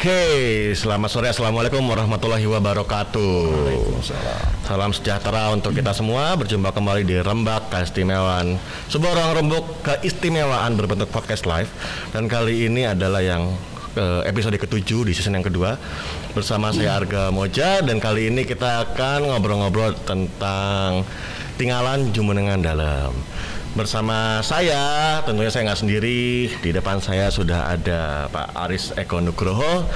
Oke, selamat sore. Assalamualaikum warahmatullahi wabarakatuh. Salam sejahtera untuk kita semua. Berjumpa kembali di Rembak Keistimewaan. Sebuah ruang rembuk keistimewaan berbentuk podcast live. Dan kali ini adalah yang eh, episode ketujuh di season yang kedua bersama saya Arga Moja dan kali ini kita akan ngobrol-ngobrol tentang tinggalan Jumenengan Dalam. Bersama saya, tentunya saya nggak sendiri. Di depan saya sudah ada Pak Aris Eko Nugroho,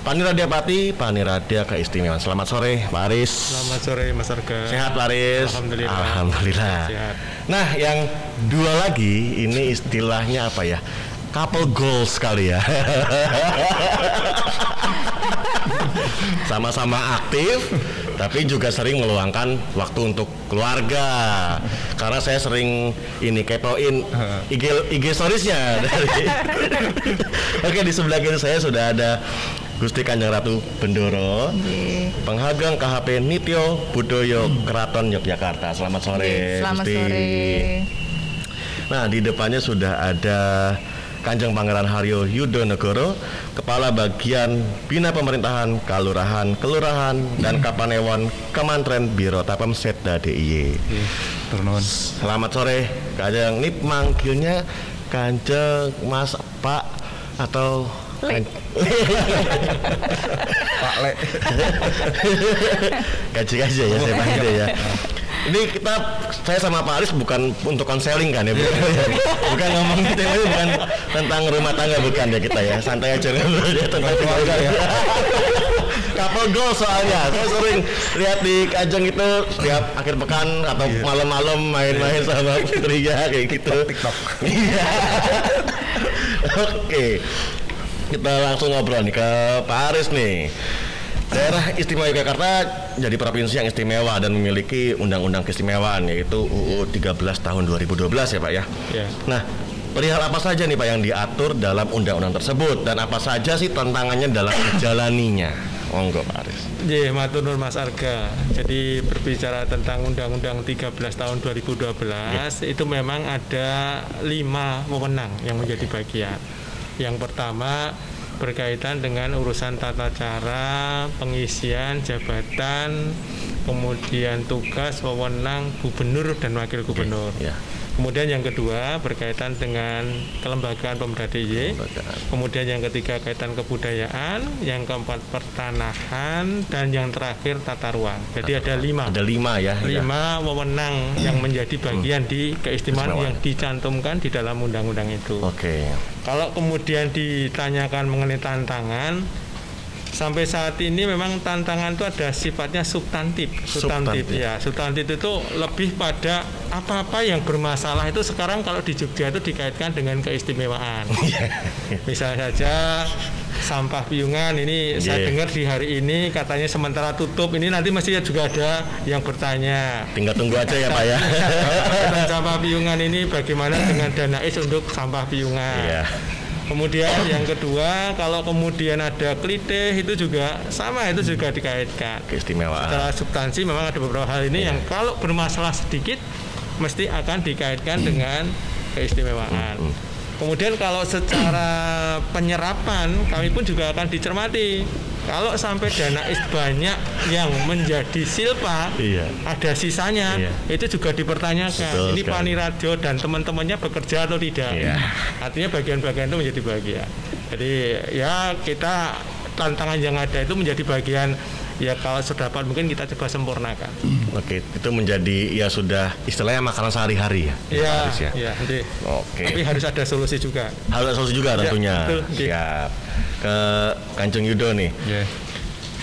Paniradia Pati, Paniradia Keistimewaan. Selamat sore, Pak Aris. Selamat sore Mas Arga. Sehat Pak Aris? Alhamdulillah. Alhamdulillah. Sehat. Nah, yang dua lagi ini istilahnya apa ya? Couple goals kali ya. Sama-sama aktif, tapi juga sering meluangkan waktu untuk keluarga. Karena saya sering ini kepoin IG IG storiesnya dari. Oke, di sebelah kiri saya sudah ada Gusti Kanjeng Ratu Bendoro, penghagang KHP Nityo Budoyo Keraton Yogyakarta. Selamat sore, Selamat Gusti. sore. Nah, di depannya sudah ada Kanjeng Pangeran Haryo Yudonegoro, Kepala Bagian Bina Pemerintahan Kalurahan, Kelurahan, dan Kapanewon Kementerian Biro Tapem Setda DIY. Selamat sore, Kanjeng. Ini manggilnya Kanjeng Mas Pak atau. Pak Le. gaji aja ya saya panggil ya. Ini kita saya sama Pak Aris bukan untuk konseling kan ya, bukan, bukan ngomong gitu ya, bukan tentang rumah tangga bukan ya kita ya, santai aja ya tentang keluarga ya. Couple goal soalnya, saya sering lihat di Kajeng itu setiap akhir pekan atau malam-malam main-main sama putrinya kayak gitu. TikTok. Iya. Oke. Kita langsung ngobrol nih ke Pak Aris nih. Daerah Istimewa Yogyakarta jadi provinsi yang istimewa dan memiliki undang-undang keistimewaan yaitu UU 13 tahun 2012 ya Pak ya. Ya. Nah, perihal apa saja nih Pak yang diatur dalam undang-undang tersebut dan apa saja sih tantangannya dalam menjalaninya? Monggo Pak Aris. Ye, matur nuwun Mas Arga. Jadi berbicara tentang Undang-Undang 13 tahun 2012 itu memang ada lima wewenang yang menjadi bagian. Yang pertama berkaitan dengan urusan tata cara pengisian jabatan, kemudian tugas wewenang gubernur dan wakil gubernur. Ya. Kemudian yang kedua berkaitan dengan kelembagaan pemerintah DIY. Kemudian yang ketiga kaitan kebudayaan, yang keempat pertanahan, dan yang terakhir tata ruang. Jadi ada lima. Ada lima ya. ya. Lima wewenang yang menjadi bagian di keistimewaan Keistimewaan. yang dicantumkan di dalam undang-undang itu. Oke. Kalau kemudian ditanyakan mengenai tantangan, sampai saat ini memang tantangan itu ada sifatnya substantif. Substantif. ya. Substantif itu lebih pada apa-apa yang bermasalah itu sekarang kalau di Jogja itu dikaitkan dengan keistimewaan. Misalnya saja sampah piungan ini saya Iya. dengar di hari ini katanya sementara tutup ini nanti mestinya juga ada yang bertanya Tinggal tunggu aja ya Pak ya. sampah piungan ini bagaimana dengan dana is untuk sampah piungan. Iya. Kemudian yang kedua, kalau kemudian ada klite itu juga sama itu juga dikaitkan. Keistimewaan. Secara substansi memang ada beberapa hal ini yang kalau bermasalah sedikit mesti akan dikaitkan dengan keistimewaan. Kemudian kalau secara penyerapan kami pun juga akan dicermati. Kalau sampai dana is banyak yang menjadi silpa, Iya. ada sisanya, Iya. itu juga dipertanyakan. Betul Ini. Pani Radio dan teman-temannya bekerja atau tidak? Iya. Artinya bagian-bagian itu menjadi bagian. Jadi ya kita tantangan yang ada itu menjadi bagian ya kalau sedapat mungkin kita coba sempurnakan. Oke, itu menjadi ya sudah istilahnya makanan sehari-hari ya. Iya, Aris ya. iya, nanti. Oke. Tapi harus ada solusi juga. Harus ada solusi juga Ya, tentunya. betul, Dik. Siap. Ke Kanjeng Yudo nih. Ya.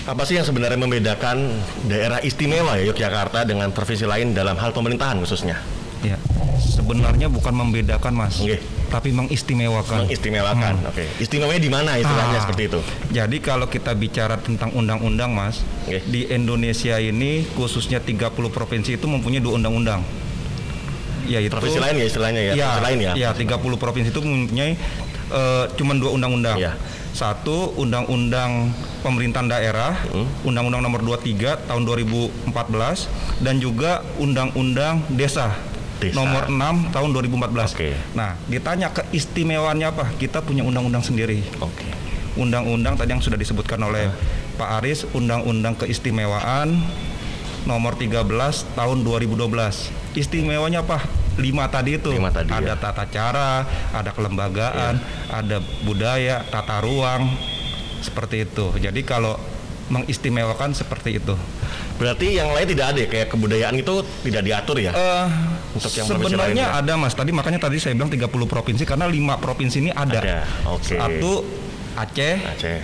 Apa sih yang sebenarnya membedakan daerah istimewa ya Yogyakarta dengan provinsi lain dalam hal pemerintahan khususnya? Ya, sebenarnya bukan membedakan mas, Oke. tapi mengistimewakan. Mengistimewakan. Oke. Istimewanya di mana istilahnya Ah. seperti itu? Jadi kalau kita bicara tentang undang-undang mas, Oke. di Indonesia ini khususnya 30 provinsi itu mempunyai dua undang-undang. Yaitu Provinsi lain ya istilahnya ya. Ya, Provinsi lain ya. ya 30 provinsi itu mempunyai eh, cuman dua undang-undang. Ya. Satu undang-undang pemerintahan daerah, Hmm. undang-undang nomor 23 tahun 2014 dan juga undang-undang desa, Desa. nomor 6 tahun 2014. Oke. Nah, ditanya keistimewaannya apa? Kita punya undang-undang sendiri. Oke. undang-undang tadi yang sudah disebutkan oleh Pak Aris, undang-undang keistimewaan nomor 13 tahun 2012. Istimewanya apa? Lima tadi itu. Lima tadi, ada ya. tata cara, ada kelembagaan, ada budaya, tata ruang, seperti itu. Jadi kalau mengistimewakan seperti itu. Berarti yang lain tidak ada ya kayak kebudayaan itu tidak diatur ya? Eh, Untuk yang sebenarnya lainnya? ada mas. Tadi makanya tadi saya bilang 30 provinsi karena lima provinsi ini ada. Ada, oke. Satu Aceh, Aceh,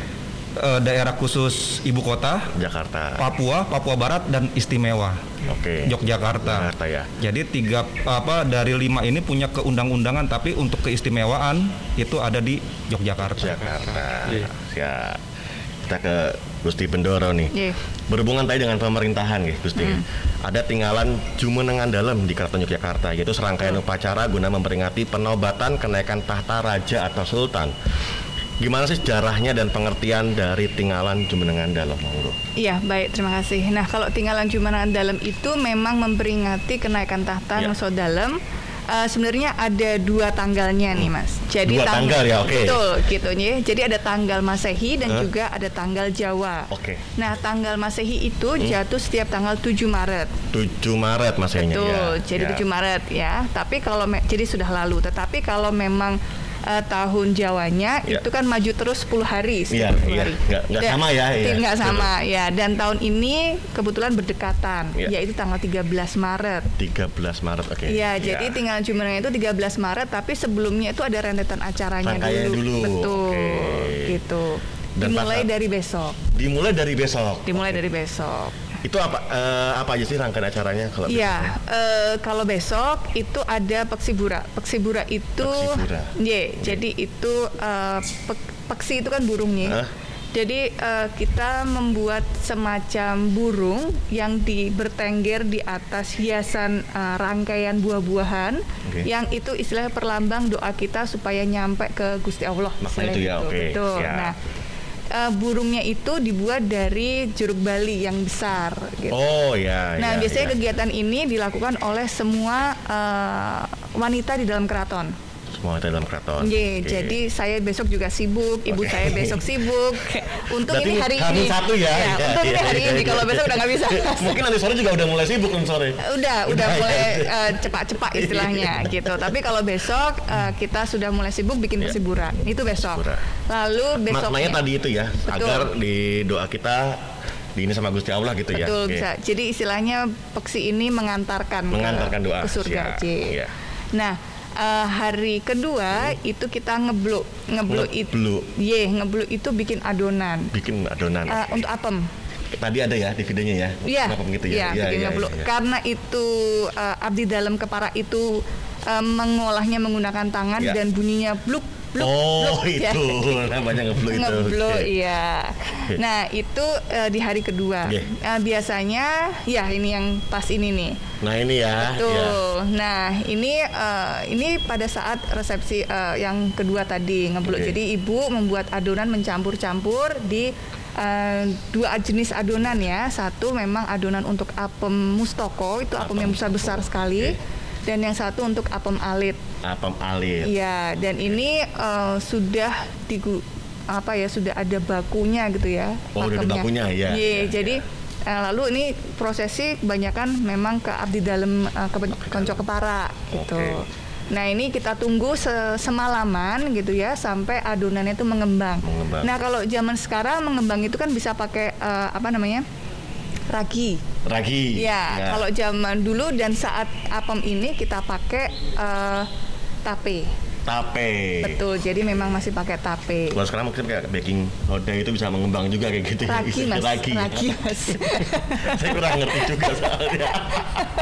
eh, daerah khusus ibu kota, Jakarta. Papua, Papua Barat dan istimewa Oke. Yogyakarta. Jakarta ya. Jadi tiga apa dari lima ini punya keundang-undangan tapi untuk keistimewaan itu ada di Yogyakarta. Jakarta. Iya. Siap. Kita ke Gusti Bendoro nih. Iya. Berhubungan tadi dengan pemerintahan nih Gusti. Ada tinggalan Jumenengan Dalam di Keraton Yogyakarta yaitu serangkaian upacara guna memperingati penobatan kenaikan tahta raja atau sultan. Gimana sih sejarahnya dan pengertian dari tinggalan Jumenengan Dalam monggo? Iya, baik, terima kasih. Nah, kalau tinggalan Jumenengan Dalam itu memang memperingati kenaikan tahta Iya. Ngeso Dalam. Eh, sebenarnya ada dua tanggalnya nih, Mas. Jadi Dua tanggal ya, oke. Betul, gitu ya. Jadi ada tanggal Masehi dan Hah? juga ada tanggal Jawa. Oke. Nah, tanggal Masehi itu Hmm. jatuh setiap tanggal 7 Maret. 7 Maret masanya Betul, ya. jadi Ya. 7 Maret ya. Tapi kalau jadi sudah lalu, tetapi kalau memang eh, tahun Jawanya Ya. itu kan maju terus 10 hari, Iya, setiap 10 iya. hari. Nggak- nggak Ya, sama ya, iya. Nggak Betul. sama ya. Dan tahun ini kebetulan berdekatan, Ya. yaitu tanggal 13 Maret. 13 Maret, oke. Iya, jadi tinggal Jumeneng itu 13 Maret, tapi sebelumnya itu ada rentetan acaranya Rangkaian dulu. dulu, Betul, oke. gitu. Dan Dimulai pas- dari besok. Dimulai dari besok. Dimulai dari besok. Itu apa eh, apa aja sih rangkaian acaranya kalau Iya, eh, kalau besok itu ada peksibura. Peksibura itu, Peksibura. Ye, jadi itu eh, pek- peksi itu kan burungnya. Hah? Jadi eh, kita membuat semacam burung yang di bertengger di atas hiasan eh, rangkaian buah-buahan, Oke. yang itu istilahnya perlambang doa kita supaya nyampe ke Gusti Allah. Istilahnya itu ya, gitu. oke, Betul. siap. Nah, eh, burungnya itu dibuat dari jeruk bali yang besar. Gitu. Oh ya. Nah, ya, biasanya ya. kegiatan ini dilakukan oleh semua eh, wanita di dalam keraton. Ada dalam keraton. Ye, Oke. jadi saya besok juga sibuk, ibu Oke. saya besok sibuk. Berarti ini hari ini. satu ya. Iya, untung iya, ini hari iya, ini. iya. Kalau besok udah nggak bisa. Mungkin nanti sore juga udah mulai sibuk kan sore. udah, udah, Udah, mulai ya. eh, cepat-cepat istilahnya gitu. Tapi kalau besok eh, kita sudah mulai sibuk bikin Iya. persiburan. Itu besok. Persibura. Lalu besoknya Maknanya tadi itu ya, Betul. agar di doa kita di ini sama Gusti Allah gitu ya. Betul Oke. bisa. Jadi istilahnya peksi ini mengantarkan ke- Mengantarkan doa. ke surga. Iya. Nah eh, hari kedua itu kita ngebluk, ngebluk itu, ye ngebluk itu bikin adonan Bikin adonan. Oke. untuk apem. Tadi ada ya di videonya ya. Iya, Kenapa begitu ya? iya, bikin ngebluk. Karena itu eh, abdi dalam kepara itu eh, mengolahnya menggunakan tangan Iya. dan bunyinya bluk bluk. Oh, bluk, ya. itu namanya ngebluk itu. ngeblok Oke. iya nah itu eh, di hari kedua Oke. Eh, biasanya ya ini yang pas ini nih Nah, ini ya. Betul. ya. Nah, ini eh, ini pada saat resepsi eh, yang kedua tadi ngeblok. Oke. Jadi ibu membuat adonan mencampur-campur di eh, dua jenis adonan ya. Satu memang adonan untuk apem mustoko itu apem, Apem yang besar-besar mustoko. sekali. Oke. Dan yang satu untuk apem alit. Apem alit. Iya, dan ini eh, sudah digu apa ya sudah ada bakunya gitu ya. Oh, udah ada bakunya, ya, Iya, ya, jadi eh, lalu ini prosesi kebanyakan memang ke abdi dalam eh, ke konco kepara gitu. Oke. Nah ini kita tunggu se- semalaman gitu ya sampai adonannya itu mengembang. Mengembang. Nah kalau zaman sekarang mengembang itu kan bisa pakai eh, apa namanya ragi. Ragi. Ya, kalau zaman dulu dan saat apem ini kita pakai eh, tape. tape. Betul, jadi memang masih pakai tape. Kalau sekarang mungkin kayak baking soda itu bisa mengembang juga kayak gitu ya. Ragi Bisa mas, Ragi. ragi mas. Saya kurang ngerti juga soalnya.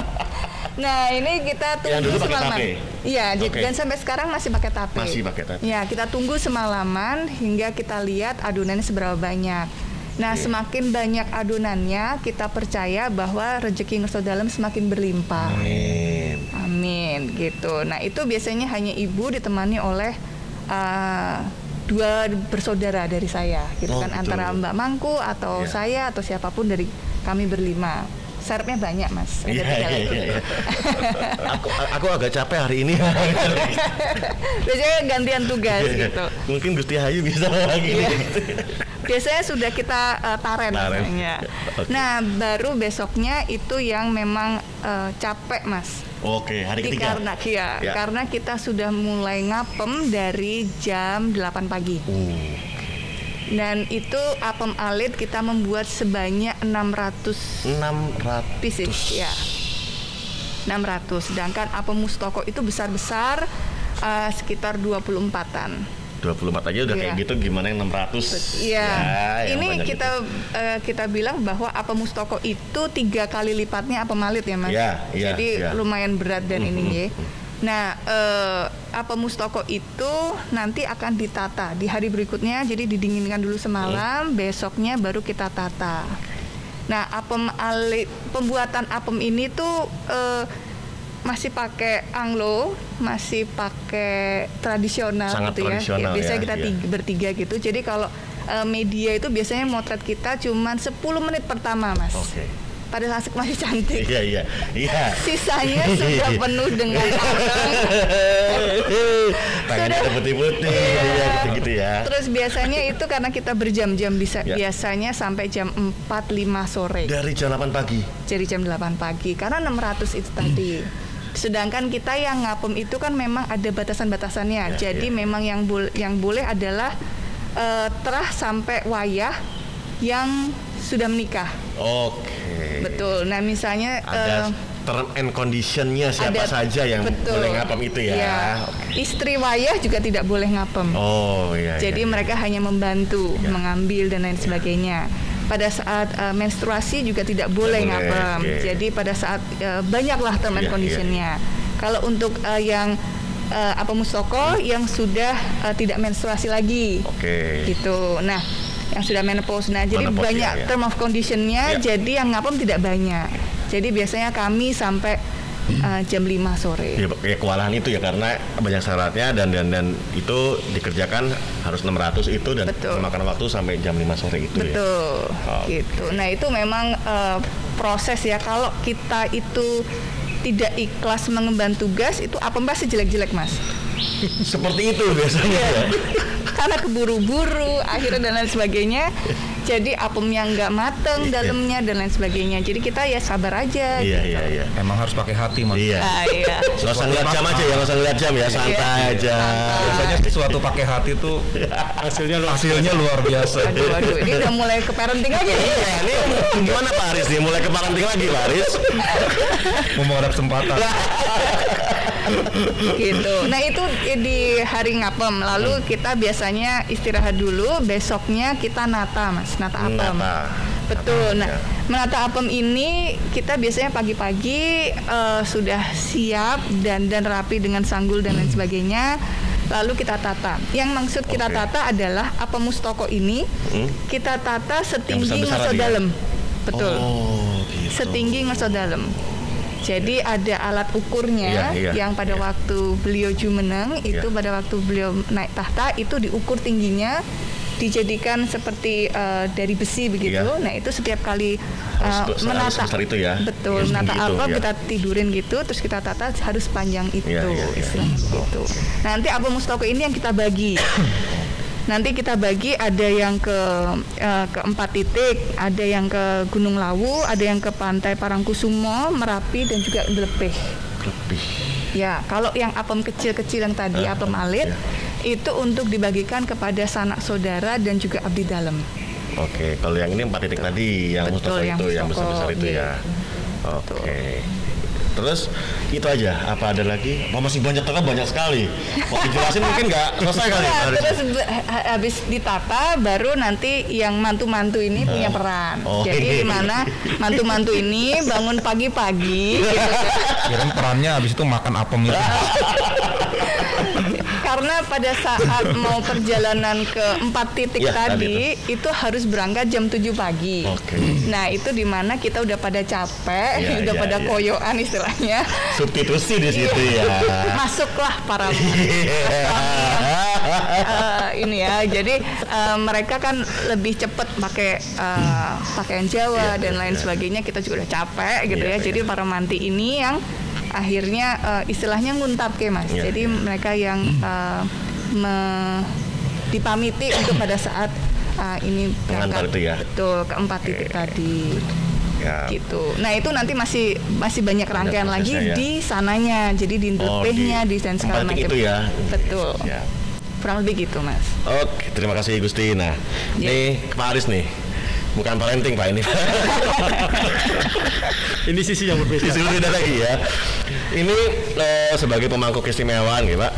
nah ini kita tunggu Yang dulu semalaman. tape? Iya, Oke. dan sampai sekarang masih pakai tape. Masih pakai tape. Ya, kita tunggu semalaman hingga kita lihat adonannya seberapa banyak. Nah, Oke. semakin banyak adonannya, kita percaya bahwa rezeki ngerso dalam semakin berlimpah. Amin. Amin gitu. Nah itu biasanya hanya ibu ditemani oleh uh, dua bersaudara dari saya, gitu Oh, kan gitu. antara Mbak Mangku atau Iya. saya atau siapa pun dari kami berlima serepnya banyak mas. Iya tiga iya lagi. iya. aku aku agak capek hari ini. Biasanya gantian tugas gitu. Mungkin Gusti Hayu bisa lagi. Iya. Biasanya sudah kita uh, taren, Taren. Oke. Nah baru besoknya itu yang memang uh, capek mas. Oke, hari ketiga. Karena ya, Ya. karena kita sudah mulai ngapem dari jam 8 pagi. Uh, Dan itu apem alit kita membuat sebanyak 600 600 pieces ya. 600. Sedangkan apem mustoko itu besar-besar uh, sekitar 24-an. 24 aja udah kayak Iya. gitu gimana yang 600 Iya. Ya, yang Ini kita itu. eh, kita bilang bahwa apem mustoko itu tiga kali lipatnya apem alit ya mas. Iya, iya, Jadi iya. lumayan berat dan ini ya. Nah, eh, apem mustoko itu nanti akan ditata di hari berikutnya. Jadi didinginkan dulu semalam, besoknya baru kita tata. Nah, apem alit pembuatan apem ini tuh eh, masih pakai anglo, masih pakai tradisional Sangat gitu ya. tradisional biasanya ya, kita iya. tiga- bertiga gitu. Jadi kalau eh, media itu biasanya motret kita cuman 10 menit pertama, Mas. Oke. Pada saat masih cantik. Iya iya iya. Sisanya sudah penuh dengan Tangannya Sudah. putih-putih Iya. ya gitu-gitu ya. Terus biasanya itu karena kita berjam-jam bisa Ya. biasanya sampai jam 4 5 sore. Dari jam 8 pagi. Jadi jam 8 pagi karena 600 itu tadi. Sedangkan kita yang ngapem itu kan memang ada batasan-batasannya. Ya, Jadi ya. memang yang bol- yang boleh adalah eh, terah sampai wayah yang sudah menikah. Oke. Betul. Nah, misalnya Ada eh, term and conditionnya siapa ada- saja yang betul. boleh ngapem itu ya. Iya. Oke. Istri wayah juga tidak boleh ngapem. Oh iya. Jadi iya, iya. mereka hanya membantu, Ya. mengambil dan lain sebagainya. Pada saat uh, menstruasi juga tidak boleh boleh, ngapem. oke. Jadi pada saat uh, banyaklah term and Iya, conditionnya. Kalau untuk uh, yang uh, apa mustoko yang sudah uh, tidak menstruasi lagi, Oke. gitu. Nah, yang sudah menopause. Nah, jadi Menopause, banyak ya, ya. term of conditionnya. Ya. Jadi yang ngapem tidak banyak. Jadi biasanya kami sampai uh, jam 5 sore. Ya, ya kewalahan itu ya karena banyak syaratnya dan dan dan itu dikerjakan harus 600 itu dan Betul. memakan waktu sampai jam 5 sore itu ya. Betul, Oke. gitu. Nah itu memang eh, proses ya. Kalau kita itu tidak ikhlas mengemban tugas, itu apa pasti jelek-jelek mas. Seperti itu biasanya Iya. ya. Karena keburu-buru, akhirnya dan lain sebagainya. Jadi apemnya nggak mateng Iya. dalamnya dan lain sebagainya. Jadi kita ya sabar aja. Iya gitu. iya iya. Emang harus pakai hati mas. Iya. Ah, iya. Usah ngeliat jam aja ya, usah ngeliat jam ya, santai Iya. aja. Biasanya sesuatu pakai hati tuh hasilnya luar hasilnya luar biasa. Aduh, aduh, ini udah mulai ke parenting aja nih. Iya, ini gimana Pak Aris nih? Mulai ke parenting lagi Pak Aris? Mau ada kesempatan. gitu. Nah itu di hari ngapem. Lalu Hmm. kita biasanya istirahat dulu. Besoknya kita nata mas, nata apem. Nata. Betul. Nah ya. menata apem ini kita biasanya pagi-pagi eh, sudah siap dan dan rapi dengan sanggul dan lain sebagainya. Lalu kita tata. Yang maksud kita Oke. tata adalah apem mustoko ini Hmm? kita tata setinggi ngeso dalam. Betul Oh, gitu. setinggi ngeso dalam. Jadi ada alat ukurnya Iya, iya, yang pada iya. waktu beliau jumeneng itu pada waktu beliau naik tahta itu diukur tingginya dijadikan seperti eh, dari besi begitu. Nah itu setiap kali Harus be- menata harus itu ya? betul Iya, menata apa kita tidurin gitu terus kita tata harus panjang itu istilahnya begitu. Nanti apa mustoko ini yang kita bagi. Nanti kita bagi ada yang ke eh, ke empat titik, ada yang ke Gunung Lawu, ada yang ke Pantai Parangkusumo, Merapi dan juga Belepeh. Lebih. Ya, kalau yang apem kecil-kecil yang tadi Ah, apem alit ya. itu untuk dibagikan kepada sanak saudara dan juga abdi dalam. Oke, kalau yang ini empat titik tadi yang Betul, Mustafa yang itu, yang besar-besar itu iya. ya. Oke. Terus itu aja. Apa ada lagi? Oh, masih banyak ternyata banyak sekali. Mau dijelasin mungkin nggak selesai kali. Nah, Haris. terus habis ditata baru nanti yang mantu-mantu ini punya peran. Oh. Jadi gimana mantu-mantu ini bangun pagi-pagi gitu. Kirain perannya habis itu makan apem itu. karena pada saat mau perjalanan ke empat titik Ya, tadi itu harus berangkat jam 7 pagi. Oke. Nah, itu di mana kita udah pada capek, Ya, udah ya, pada ya. koyoan istilahnya. Substitusi di situ ya. Masuklah para Eh, ini ya. Jadi eh, mereka kan lebih cepat pakai eh, pakaian Jawa Iya, dan iya, lain iya. sebagainya. Kita juga udah capek gitu Iya, ya. Jadi iya. para manti ini yang akhirnya eh, istilahnya nguntap ke mas. Iya, Jadi iya. mereka yang eh, me- dipamiti untuk pada saat eh, ini itu ya. betul keempat titik tadi Ya. gitu. Nah itu nanti masih masih banyak rangkaian lagi ya. di sananya. Jadi di Oh, nya di di dan segala macam. itu ya. Betul. Ya. Kurang lebih gitu mas. Oke, terima kasih Gusti. Nah, Ya. nih Pak Aris nih. Bukan parenting Pak ini. Ini sisi yang berbeda. Sisi berbeda lagi ya. Ini eh, sebagai pemangku keistimewaan gitu Pak.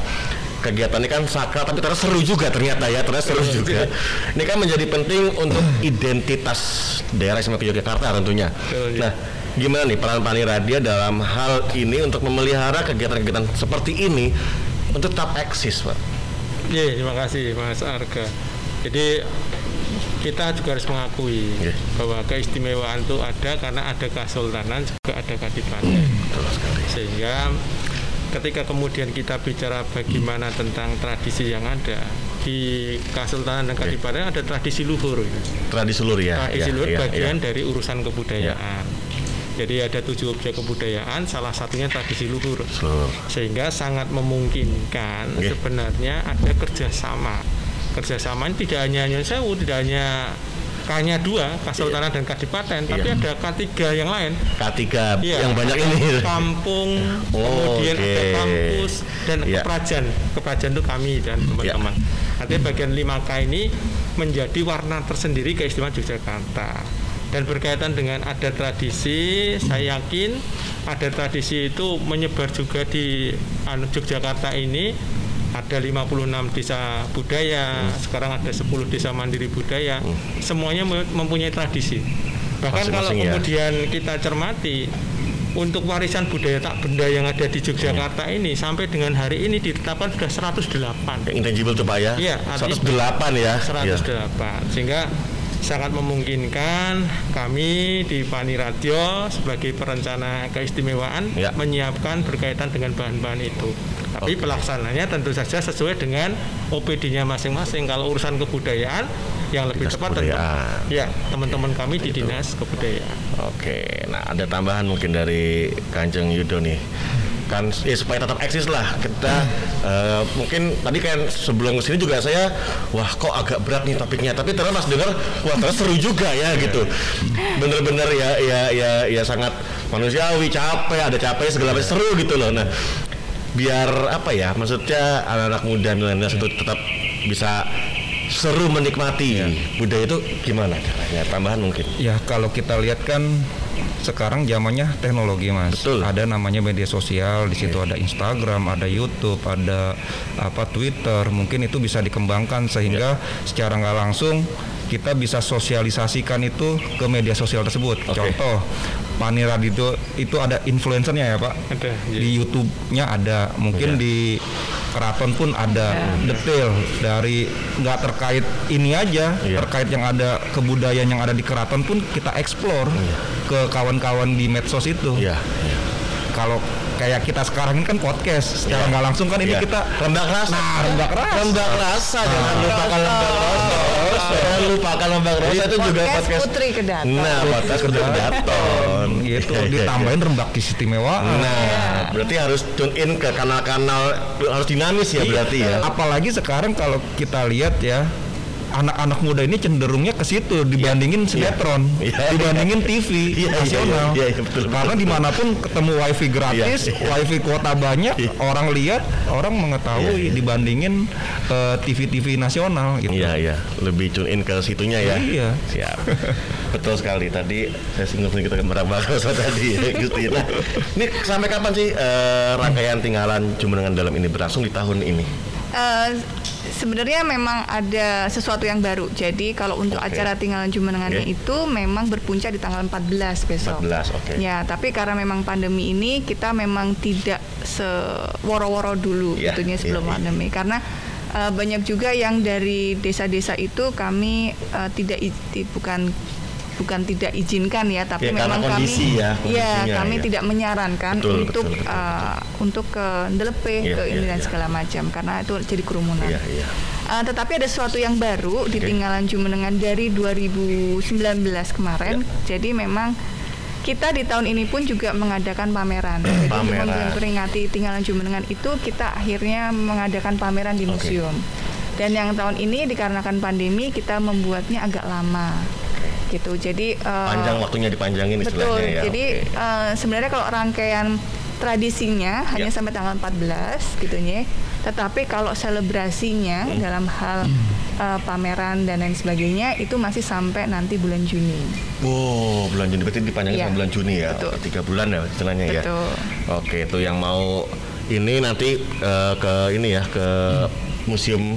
Kegiatan ini kan sakral tapi ternyata seru juga ternyata ya, ternyata seru juga. Ini kan menjadi penting untuk identitas daerah istimewa Yogyakarta tentunya. Ya. Nah, gimana nih peran Paniradia dalam hal ini untuk memelihara kegiatan-kegiatan seperti ini untuk tetap eksis, Pak? Iya, terima kasih Mas Arga. Jadi kita juga harus mengakui Iya. bahwa keistimewaan itu ada karena ada kesultanan juga ada kadipaten. Betul sekali. Sehingga ketika kemudian kita bicara bagaimana tentang tradisi yang ada di Kesultanan dan Kadipaten ada tradisi luhur. Tradisi luhur ya. Tradisi ya, luhur ya, bagian ya. dari urusan kebudayaan. Jadi ada tujuh objek kebudayaan, salah satunya tradisi luhur. Seluruh. Sehingga sangat memungkinkan Oke. sebenarnya ada kerjasama. Kerjasama ini tidak hanya Nyon Sewu, tidak hanya hanya dua, Kesultanan dan Kadipaten, tapi Iya. ada ketiga yang lain. K3 Iya, yang banyak ada ini. Kampung, Oh, kemudian ada oke. kampus dan Iya. keprajan. Keprajan itu kami dan teman-teman. Artinya bagian 5K ini menjadi warna tersendiri keistimewaan Yogyakarta. Dan berkaitan dengan ada tradisi, saya yakin ada tradisi itu menyebar juga di anu, Yogyakarta ini ada 56 desa budaya, sekarang ada 10 desa mandiri budaya. Semuanya mem- mempunyai tradisi. Bahkan kalau Masing-masing ya. kemudian kita cermati untuk warisan budaya tak benda yang ada di Yogyakarta ini sampai dengan hari ini ditetapkan sudah 108. Yang intangible tuh Pak ya. Iya, artinya 108 ya. 108 sehingga sangat memungkinkan kami di Pani Radio sebagai perencana keistimewaan Ya. menyiapkan berkaitan dengan bahan-bahan itu. Tapi pelaksananya tentu saja sesuai dengan OPD-nya masing-masing. Kalau urusan kebudayaan yang lebih Dinas tepat tentu ya teman-teman kami di dinas kebudayaan. Oke, nah ada tambahan mungkin dari Kanjeng Yudo nih. Kan ya supaya tetap eksis lah. Kita eh, mungkin tadi kan sebelum ke sini juga saya wah kok agak berat nih topiknya. Tapi ternyata pas dengar wah ternyata seru juga ya gitu. Bener-bener ya ya ya ya sangat manusiawi capek ada capek segala macam seru gitu loh. Nah biar apa ya maksudnya anak-anak muda milenial itu tetap bisa seru menikmati budaya itu gimana caranya? Tambahan mungkin. Ya kalau kita lihat kan sekarang zamannya teknologi mas. Betul. Ada namanya media sosial, di situ ada Instagram, ada YouTube, ada apa Twitter. Mungkin itu bisa dikembangkan sehingga secara nggak langsung kita bisa sosialisasikan itu ke media sosial tersebut. Oke. Contoh, Pani Radio itu ada influencernya ya pak. Ada, iya. Di YouTube-nya ada, mungkin Iya. di keraton pun ada detail dari nggak terkait ini aja Iya. terkait yang ada kebudayaan yang ada di keraton pun kita eksplor ke kawan-kawan di medsos itu. Iya. Kalau kayak kita sekarang ini kan podcast, secara nggak langsung kan ini Iya. kita rembak rasa. Nah, rembak rasa. Rembak rasa jangan lupakan rembak rasa. Jangan lupakan rembak rasa itu juga Podcast. Putri Kedaton. Nah, podcast kedaton. gitu Iya, iya, iya. ditambahin rembak keistimewaan. Nah, berarti harus tune in ke kanal-kanal harus dinamis ya berarti ya. Apalagi sekarang kalau kita lihat ya anak-anak muda ini cenderungnya ke situ dibandingin sinetron, Iya. dibandingin TV Iya, iya, nasional. iya, iya, betul, Karena betul. di mana pun ketemu wifi gratis, Iya, iya. wifi kuota banyak, Iya. orang lihat, orang mengetahui Iya, iya. dibandingin eh, TV-TV nasional gitu. Iya, iya, lebih tune in ke situnya ya. Iya. Siap. Betul sekali. Tadi saya singgung sedikit Rasa tadi ya, Gusti. Nah, ini sampai kapan sih eh, rangkaian tinggalan Jumenengan dalam ini berlangsung di tahun ini? Eh, sebenarnya memang ada sesuatu yang baru. Jadi kalau untuk Oke. acara tinggalan jumenengannya Oke. itu memang berpuncak di tanggal 14 besok. 14, oke. Ya, tapi karena memang pandemi ini kita memang tidak seworo-woro dulu Iya, tentunya sebelum iya, iya. pandemi karena eh, banyak juga yang dari desa-desa itu kami eh, tidak bukan bukan tidak izinkan ya, tapi Ya, memang kami ya, kondisinya, kami ya. tidak menyarankan Betul, untuk betul, betul, eh, untuk ke ndelepe Iya, ke ini iya, dan iya. segala macam karena itu jadi kerumunan. Iya, iya. Uh, tetapi ada sesuatu yang baru di Oke. tinggalan Jumenengan dari 2019 kemarin. Ya. Jadi memang kita di tahun ini pun juga mengadakan pameran. Jadi untuk Pameran. memperingati tinggalan Jumenengan itu kita akhirnya mengadakan pameran di Oke. museum. Dan yang tahun ini dikarenakan pandemi kita membuatnya agak lama. Gitu. Jadi uh, Panjang waktunya dipanjangin Betul. istilahnya ya. Jadi oke. eh, sebenarnya kalau rangkaian tradisinya hanya Ya. sampai tanggal 14 gitu ya. Tetapi kalau selebrasinya Hmm. dalam hal eh, pameran dan lain sebagainya itu masih sampai nanti bulan Juni. Wow, bulan Juni berarti dipanjangin Iya. sampai bulan Juni ya. Betul. Tiga bulan ya istilahnya ya. Betul. Oke, itu yang mau ini nanti eh, ke ini ya ke museum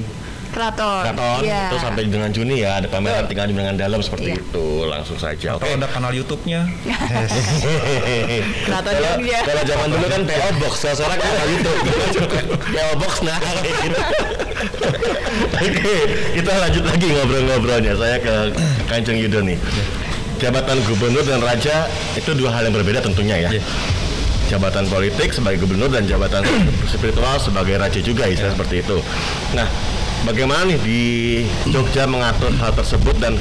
Keraton. Keraton Iya. itu sampai dengan Juni ya ada pameran tinggal dengan dalam seperti Iya. itu langsung saja. Atau Oke. ada kanal YouTube-nya. Keraton Kalau Jogja. kalau zaman dulu kan PO Box, sekarang kan itu PO Box nah kayak gitu. Oke, kita lanjut lagi ngobrol-ngobrolnya. Saya ke Kanjeng Yudo nih. Jabatan gubernur dan raja itu dua hal yang berbeda tentunya ya. Iya. Jabatan politik sebagai gubernur dan jabatan spiritual sebagai raja juga istilah seperti itu. Nah, bagaimana nih di Jogja mengatur hal tersebut dan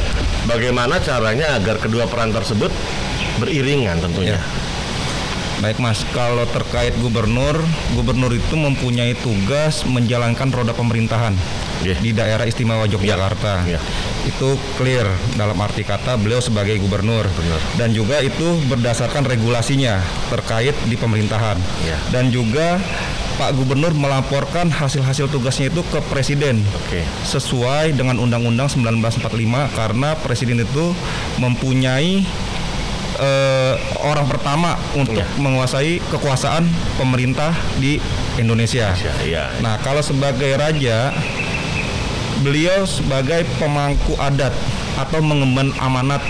bagaimana caranya agar kedua peran tersebut beriringan tentunya. Ya. Baik Mas, kalau terkait gubernur, gubernur itu mempunyai tugas menjalankan roda pemerintahan Iya. di daerah istimewa Yogyakarta. Iya. Itu clear dalam arti kata beliau sebagai gubernur. Benar. Dan juga itu berdasarkan regulasinya terkait di pemerintahan. Iya. Dan juga Pak Gubernur melaporkan hasil-hasil tugasnya itu ke Presiden Oke. sesuai dengan Undang-Undang 1945 karena Presiden itu mempunyai eh, orang pertama untuk Iya. menguasai kekuasaan pemerintah di Indonesia. Ya, iya. Nah, kalau sebagai raja, beliau sebagai pemangku adat atau mengemban amanat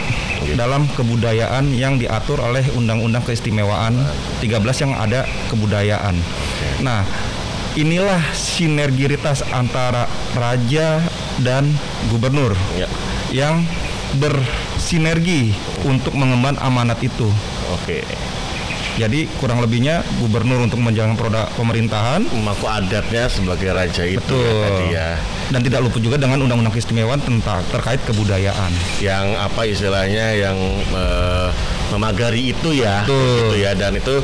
dalam kebudayaan yang diatur oleh Undang-Undang Keistimewaan 13 yang ada kebudayaan. Nah, inilah sinergitas antara raja dan gubernur Ya. yang bersinergi untuk mengemban amanat itu. Oke. Jadi kurang lebihnya gubernur untuk menjalankan produk pemerintahan Pemangku adatnya sebagai raja itu Betul. ya tadi ya. dan tidak luput juga dengan undang-undang keistimewaan tentang terkait kebudayaan. Yang apa istilahnya yang eh, memagari itu ya. Betul. Gitu ya dan itu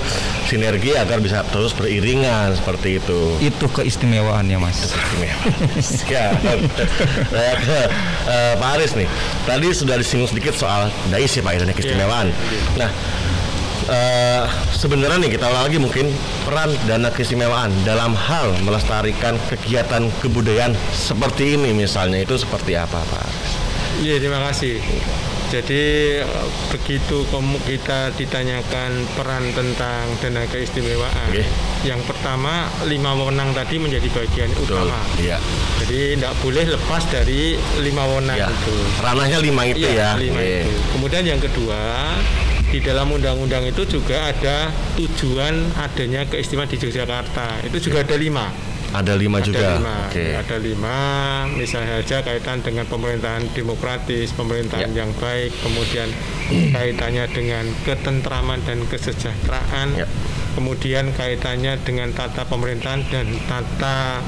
sinergi agar bisa terus beriringan seperti itu. Itu keistimewaannya, Mas. ya, saya ke eh, Pak Aris nih. Tadi sudah disinggung sedikit soal dais ya Pak, dana keistimewaan. Nah, eh, sebenarnya nih kita lagi mungkin peran dana keistimewaan dalam hal melestarikan kegiatan kebudayaan seperti ini misalnya itu seperti apa Pak? Iya terima kasih. Jadi begitu kamu kita ditanyakan peran tentang dana keistimewaan, Oke. yang pertama lima wewenang tadi menjadi bagian Betul. utama. Iya. Jadi tidak boleh lepas dari lima wewenang Ya. itu. Ranahnya lima itu Iya, ya. lima Oke. itu. Kemudian yang kedua di dalam undang-undang itu juga ada tujuan adanya keistimewaan di Yogyakarta. Itu juga ada lima. Ada lima Ada juga. lima, Oke. ada lima, misalnya saja kaitan dengan pemerintahan demokratis, pemerintahan Ya. yang baik, kemudian kaitannya dengan ketentraman dan kesejahteraan, Ya. kemudian kaitannya dengan tata pemerintahan dan tata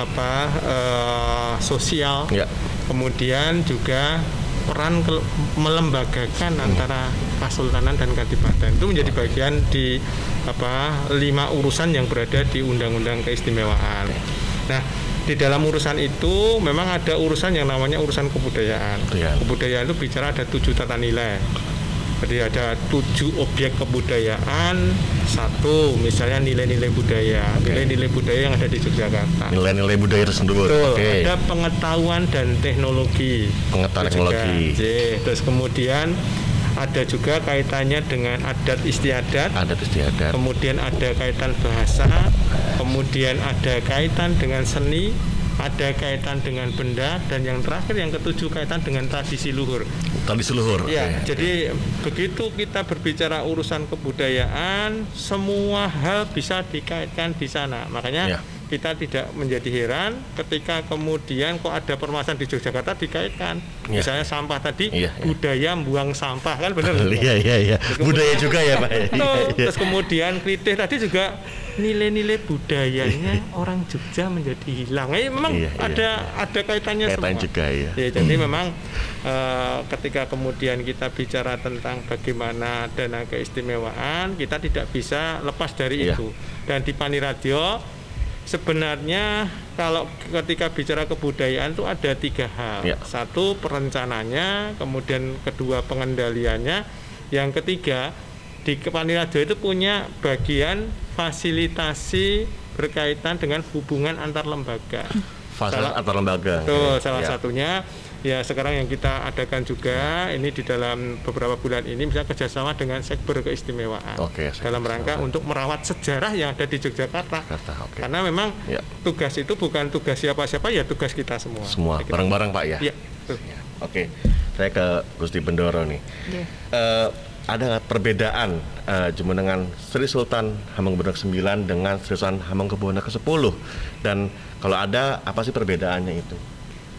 apa eh, sosial, Ya. kemudian juga peran melembagakan antara Kasultanan dan Kadipaten itu menjadi bagian di apa lima urusan yang berada di Undang-Undang Keistimewaan. Nah, di dalam urusan itu memang ada urusan yang namanya urusan kebudayaan. Kebudayaan. Kebudayaan itu bicara ada tujuh tata nilai. Jadi ada tujuh objek kebudayaan, satu misalnya nilai-nilai budaya, nilai-nilai budaya yang ada di Yogyakarta. Nilai-nilai budaya tersebut. Betul, Oke. ada pengetahuan dan teknologi. Pengetahuan teknologi. J. Terus kemudian ada juga kaitannya dengan adat istiadat, Ada istiadat. kemudian ada kaitan bahasa, kemudian ada kaitan dengan seni, ada kaitan dengan benda dan yang terakhir yang ketujuh kaitan dengan tradisi luhur. Tradisi luhur. Ya, Oke. jadi begitu kita berbicara urusan kebudayaan, semua hal bisa dikaitkan di sana. Makanya Ya. Kita tidak menjadi heran ketika kemudian kok ada permasalahan di Yogyakarta dikaitkan. Ya. Misalnya sampah tadi, Iya, iya. budaya buang sampah kan benar. Iya iya iya. Budaya juga ya Pak. Iya, iya. Terus kemudian kritik tadi juga nilai-nilai budayanya orang Jogja menjadi hilang. Eh, memang Iya, iya. ada ada kaitannya Kaitan semua. juga ya. Ya, jadi memang eh, ketika kemudian kita bicara tentang bagaimana dana keistimewaan, kita tidak bisa lepas dari Iya. itu. Dan di Pani Radio sebenarnya kalau ketika bicara kebudayaan itu ada tiga hal. Iya. Satu perencananya, kemudian kedua pengendaliannya, yang ketiga di Pani Radio itu punya bagian fasilitasi berkaitan dengan hubungan antar lembaga. Fasilitas Salah- antar lembaga. Betul, Oke, salah ya. satunya ya sekarang yang kita adakan juga ini di dalam beberapa bulan ini misalnya kerjasama dengan sekber keistimewaan Oke, sekber dalam rangka untuk merawat sejarah yang ada di Yogyakarta. Jakarta, oke. Karena memang Ya. tugas itu bukan tugas siapa-siapa ya tugas kita semua. Semua bareng-bareng Pak ya. Iya, betul. Oke. Saya ke Gusti Bendoro nih. Iya. Eh, ada perbedaan eh, Jumenengan Sri Sultan Hamengkubuwono ke-9 dengan Sri Sultan Hamengkubuwono ke-10 dan kalau ada apa sih perbedaannya itu?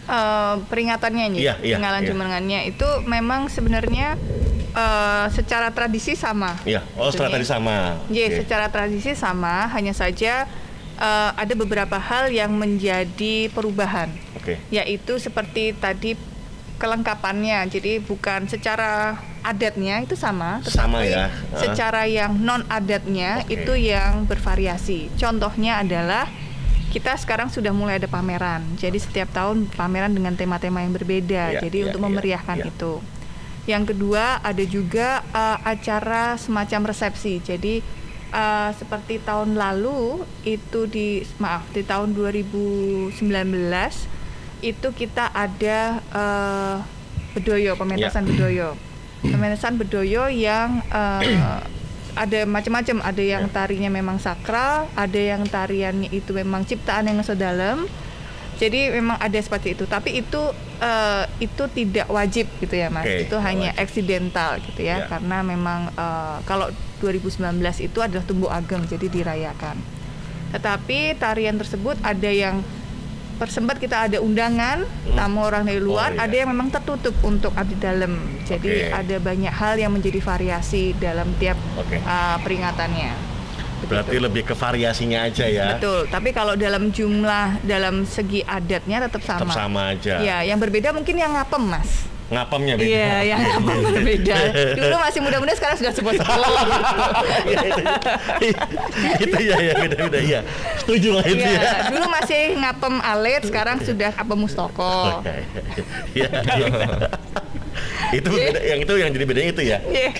Eh, peringatannya nih, Iya, iya, penggalan iya. jumenengannya itu memang sebenarnya eh, secara tradisi sama. Iya, oh tadi Tentunya. sama. Iya, Oke. secara tradisi sama, hanya saja eh, ada beberapa hal yang menjadi perubahan, Oke. yaitu seperti tadi kelengkapannya. Jadi bukan secara adatnya itu sama, Sama tetapi ya. secara yang non adatnya Oke. itu yang bervariasi. Contohnya adalah kita sekarang sudah mulai ada pameran. Jadi setiap tahun pameran dengan tema-tema yang berbeda. Iya, Jadi iya, untuk iya, memeriahkan iya. itu. Yang kedua ada juga eh, acara semacam resepsi. Jadi eh, seperti tahun lalu itu di maaf di tahun 2019 itu kita ada eh, bedoyo pementasan bedoyo. Pementasan bedoyo yang eh, ada macam-macam, ada yang Ya. tarinya memang sakral, ada yang tariannya itu memang ciptaan yang sedalam. Jadi memang ada seperti itu, tapi itu eh, itu tidak wajib gitu ya mas, Oke, itu tidak hanya wajib. eksidental gitu ya, Ya. karena memang eh, kalau 2019 itu adalah tumbuh ageng jadi dirayakan. Tetapi tarian tersebut ada yang persempat kita ada undangan tamu orang dari luar, Oh, iya. ada yang memang tertutup untuk abdi dalam. Jadi Oke. ada banyak hal yang menjadi variasi dalam tiap Oke. uh, peringatannya. Berarti Begitu. lebih ke variasinya aja ya. Betul, tapi kalau dalam jumlah dalam segi adatnya tetap sama. Tetap sama aja. Ya, yang berbeda mungkin yang ngapem, Mas. Ngapemnya beda. Iya, yang ngapem berbeda. Dulu masih muda-muda, sekarang sudah sepuh-sepuh. Iya, itu, itu ya ya beda-beda ya. Setuju lah itu Iya, ya. dulu masih ngapem alit, sekarang sudah ngapem mustoko. Iya. itu beda, yang itu yang jadi bedanya itu ya. Iya.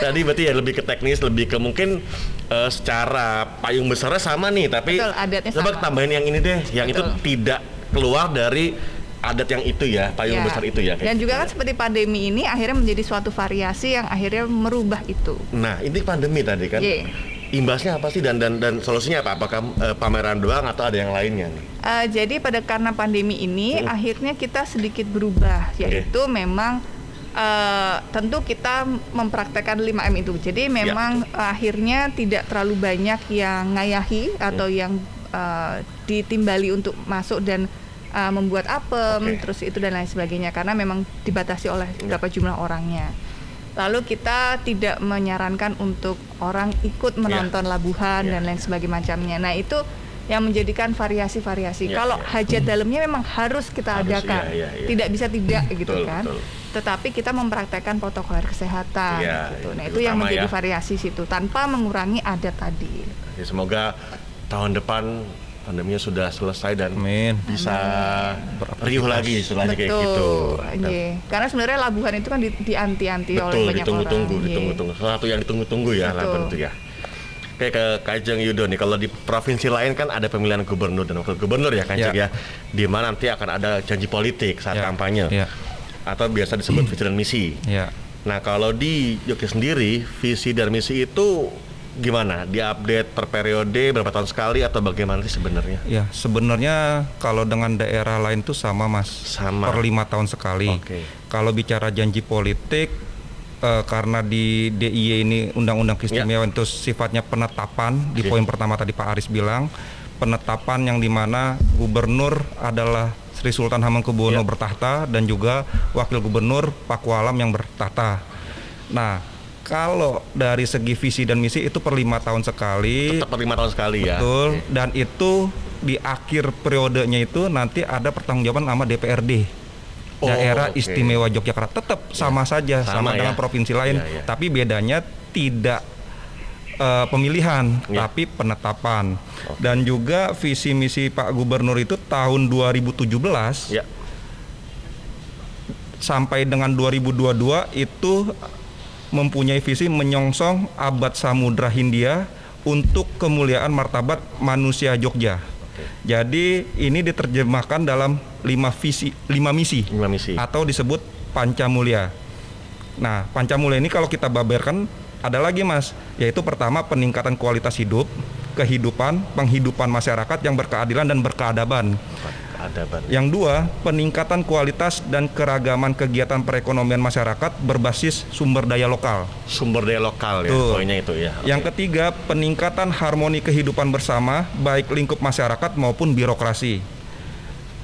Tadi berarti ya lebih ke teknis, lebih ke mungkin eh, secara payung besarnya sama nih, tapi Betul, adatnya coba sama. tambahin yang ini deh, yang itu Betul. tidak keluar dari adat yang itu ya, payung Ya. besar itu ya. Dan gitu juga ya. kan seperti pandemi ini akhirnya menjadi suatu variasi yang akhirnya merubah itu. Nah, ini pandemi tadi kan. Iya. Imbasnya apa sih dan dan dan solusinya apa? Apakah eh, pameran doang atau ada yang lainnya nih? Eh, jadi pada karena pandemi ini Hmm. akhirnya kita sedikit berubah yaitu memang eh, tentu kita mempraktekkan 5M itu. Ya. Jadi memang eh, akhirnya tidak terlalu banyak yang ngayahi atau Hmm. yang eh, ditimbali untuk masuk dan eh, membuat apem Oke. terus itu dan lain sebagainya karena memang dibatasi oleh Ya. berapa jumlah orangnya. Lalu kita tidak menyarankan untuk orang ikut menonton labuhan Ya. dan lain sebagainya macamnya. Nah itu yang menjadikan variasi-variasi. Ya, Kalau ya. hajat dalamnya memang harus kita Harus, adakan, ya, ya, ya. tidak bisa tidak gitu Betul, kan. betul. Tetapi kita mempraktekkan protokol kesehatan Ya, gitu. Nah itu itu yang menjadi ya. variasi situ tanpa mengurangi adat tadi. Ya, semoga tahun depan pandeminya sudah selesai dan Amin. bisa riuh lagi istilahnya kayak Betul. gitu. iya. Karena sebenarnya labuhan itu kan di, dianti-anti oleh banyak ditunggu-tunggu, orang. Iya. ditunggu-tunggu. Salah satu yang ditunggu-tunggu ya, Betul. Labuan itu ya. Kayak ke Kajeng Yudo nih, kalau di provinsi lain kan ada pemilihan gubernur dan wakil gubernur ya Kajeng ya, Ya. di mana nanti akan ada janji politik saat Ya, kampanye, ya. atau biasa disebut visi dan misi. Ya. Nah kalau di Jogja sendiri visi dan misi itu gimana? Diupdate per periode berapa tahun sekali atau bagaimana sih sebenarnya? Ya, sebenarnya kalau dengan daerah lain tuh sama, Mas. Sama. Per lima tahun sekali. Oke. Kalau bicara janji politik, eh, karena di DIY ini Undang-Undang Keistimewaan itu sifatnya penetapan. Di Oke. poin pertama tadi Pak Aris bilang, penetapan yang di mana gubernur adalah Sri Sultan Hamengkubuwono Ya. bertahta dan juga wakil gubernur Pakualam yang bertahta. Nah, kalau dari segi visi dan misi itu per lima tahun sekali. Tetap per lima tahun sekali ya. Betul. Dan itu di akhir periodenya itu nanti ada pertanggungjawaban sama DPRD. Oh, Daerah oke. Istimewa Yogyakarta tetap sama saja Sama sama, ya. dengan provinsi lain, Iya, iya. tapi bedanya tidak eh, pemilihan, Iya. tapi penetapan. Dan juga visi misi Pak Gubernur itu tahun 2017 Ya. sampai dengan 2022 itu mempunyai visi menyongsong abad Samudra Hindia untuk kemuliaan martabat manusia Jogja. Jadi ini diterjemahkan dalam lima visi, lima misi Lima misi. atau disebut Pancamulya. Nah, Pancamulya ini kalau kita baberkan ada lagi Mas, yaitu pertama peningkatan kualitas hidup, kehidupan, penghidupan masyarakat yang berkeadilan dan berkeadaban. Ada ban. Yang dua, peningkatan kualitas dan keragaman kegiatan perekonomian masyarakat berbasis sumber daya lokal. Sumber daya lokal ya. Betul. Poinnya itu ya. Yang ketiga, peningkatan harmoni kehidupan bersama, baik lingkup masyarakat maupun birokrasi.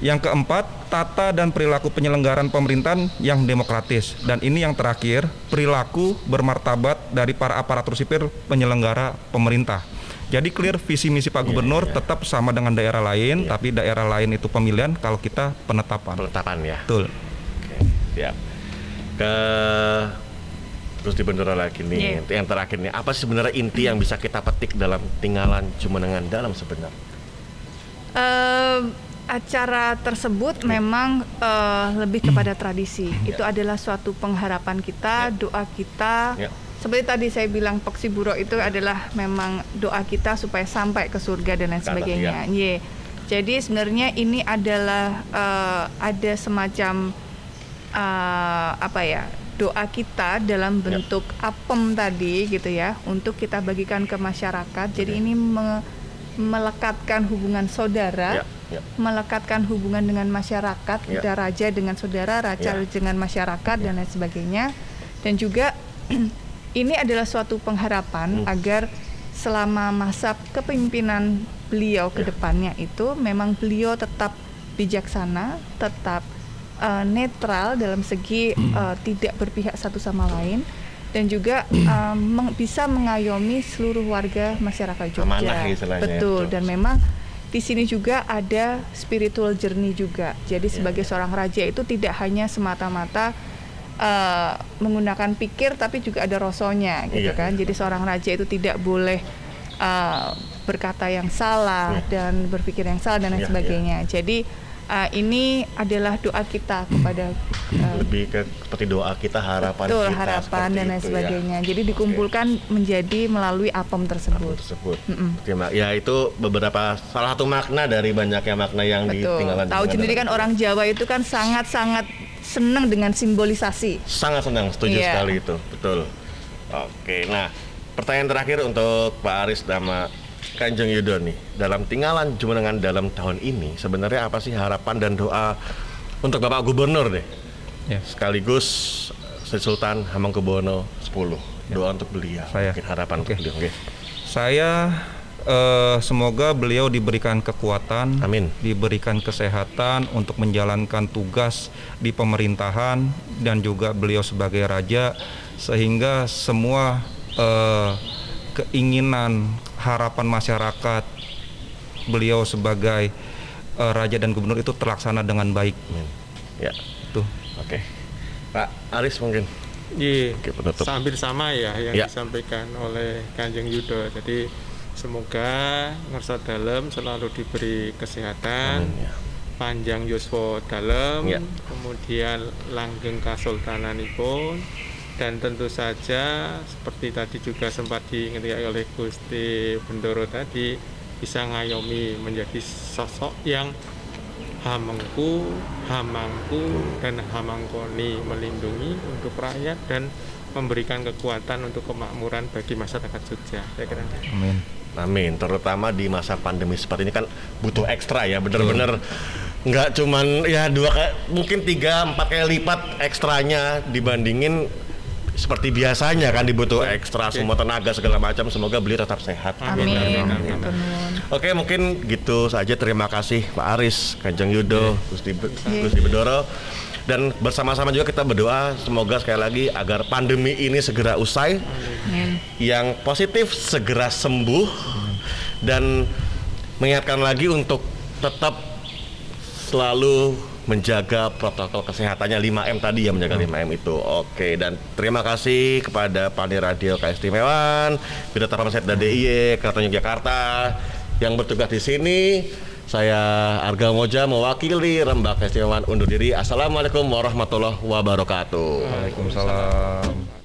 Yang keempat, tata dan perilaku penyelenggaraan pemerintahan yang demokratis. Dan ini yang terakhir, perilaku bermartabat dari para aparatur sipil penyelenggara pemerintah. Jadi clear visi misi Pak Gubernur tetap sama dengan daerah lain, tapi daerah lain itu pemilihan, kalau kita penetapan. Penetapan ya. Betul. Oke. Siap. Ke terus dibendera lagi nih. Yang terakhir nih, apa sih sebenarnya inti yang bisa kita petik dalam tinggalan Jumenengan dalam sebenarnya? Eh, acara tersebut memang eh, lebih kepada tradisi. Itu adalah suatu pengharapan kita, doa kita. Ya. Seperti tadi saya bilang Poksiburo itu adalah memang doa kita supaya sampai ke surga dan lain sebagainya. Ye. Jadi sebenarnya ini adalah eh, ada semacam eh, apa ya doa kita dalam bentuk apem tadi gitu ya untuk kita bagikan ke masyarakat. Jadi ini me- melekatkan hubungan saudara, Ya, ya. melekatkan hubungan dengan masyarakat, Ya. ada raja dengan saudara, raja Ya. dengan masyarakat dan lain sebagainya. Dan juga ini adalah suatu pengharapan Hmm. agar selama masa kepemimpinan beliau ke Ya. depannya itu memang beliau tetap bijaksana, tetap uh, netral dalam segi uh, tidak berpihak satu sama lain dan juga uh, meng- bisa mengayomi seluruh warga masyarakat Jogja. Amanah Betul itu. dan memang di sini juga ada spiritual journey juga. Jadi Ya, sebagai seorang raja itu tidak hanya semata-mata uh, menggunakan pikir tapi juga ada rosonya gitu Iya. kan. Jadi seorang raja itu tidak boleh uh, berkata yang salah Iya. dan berpikir yang salah dan lain Iya, sebagainya. Jadi uh, ini adalah doa kita kepada uh, Lebih ke seperti doa kita, harapan betul kita harapan dan lain ya. sebagainya. Jadi dikumpulkan menjadi melalui apem tersebut. tersebut. Mm-mm. Terima- Ya itu beberapa salah satu makna dari banyaknya makna yang Betul. ditinggalan. Tahu sendiri kan orang Jawa itu kan sangat-sangat senang dengan simbolisasi. sangat senang setuju Iya. sekali itu betul oke nah pertanyaan terakhir untuk Pak Aris sama Kanjeng Yudo nih dalam tinggalan Jumenengan dalam tahun ini sebenarnya apa sih harapan dan doa untuk Bapak Gubernur deh Ya. sekaligus Sri Sultan Hamengkubuwono 10 doa untuk beliau Saya. mungkin harapan Oke. untuk beliau oke. Saya eh, semoga beliau diberikan kekuatan, Amin. diberikan kesehatan untuk menjalankan tugas di pemerintahan dan juga beliau sebagai raja sehingga semua eh, keinginan harapan masyarakat beliau sebagai eh, raja dan gubernur itu terlaksana dengan baik. Amin. ya Tuh. oke Pak Aris mungkin Iya, penutup. hampir sama ya yang Ya. disampaikan oleh Kanjeng Yudo. Jadi semoga ngersa dalam selalu diberi kesehatan, Amin, ya. panjang yuswa dalam, Ya. kemudian langgeng kasultananipun dan tentu saja seperti tadi juga sempat diingatkan oleh Gusti Bendoro tadi bisa ngayomi menjadi sosok yang hamengku, hamangku dan hamangkoni melindungi untuk rakyat dan memberikan kekuatan untuk kemakmuran bagi masyarakat Jogja. Saya kira. Amin. Amin. Terutama di masa pandemi seperti ini kan butuh ekstra ya, bener-bener nggak cuman ya dua mungkin tiga empat kali lipat ekstranya dibandingin seperti biasanya kan dibutuh ekstra semua tenaga segala macam. Semoga beliau tetap sehat. Amin. Amin, amin. Oke, mungkin gitu saja. Terima kasih Pak Aris, Kanjeng Yudo, Gusti Gusti Bedoro. Dan bersama-sama juga kita berdoa semoga sekali lagi agar pandemi ini segera usai, Amin. yang positif segera sembuh dan mengingatkan lagi untuk tetap selalu menjaga protokol kesehatannya 5M tadi ya menjaga 5M itu. Oke dan terima kasih kepada Pani Radio Keistimewaan, Bidang Farmaset dan DIY, Keraton Yogyakarta yang bertugas di sini. Saya Arga Moja mewakili Rembak Keistimewaan undur diri. Assalamualaikum warahmatullahi wabarakatuh. Waalaikumsalam.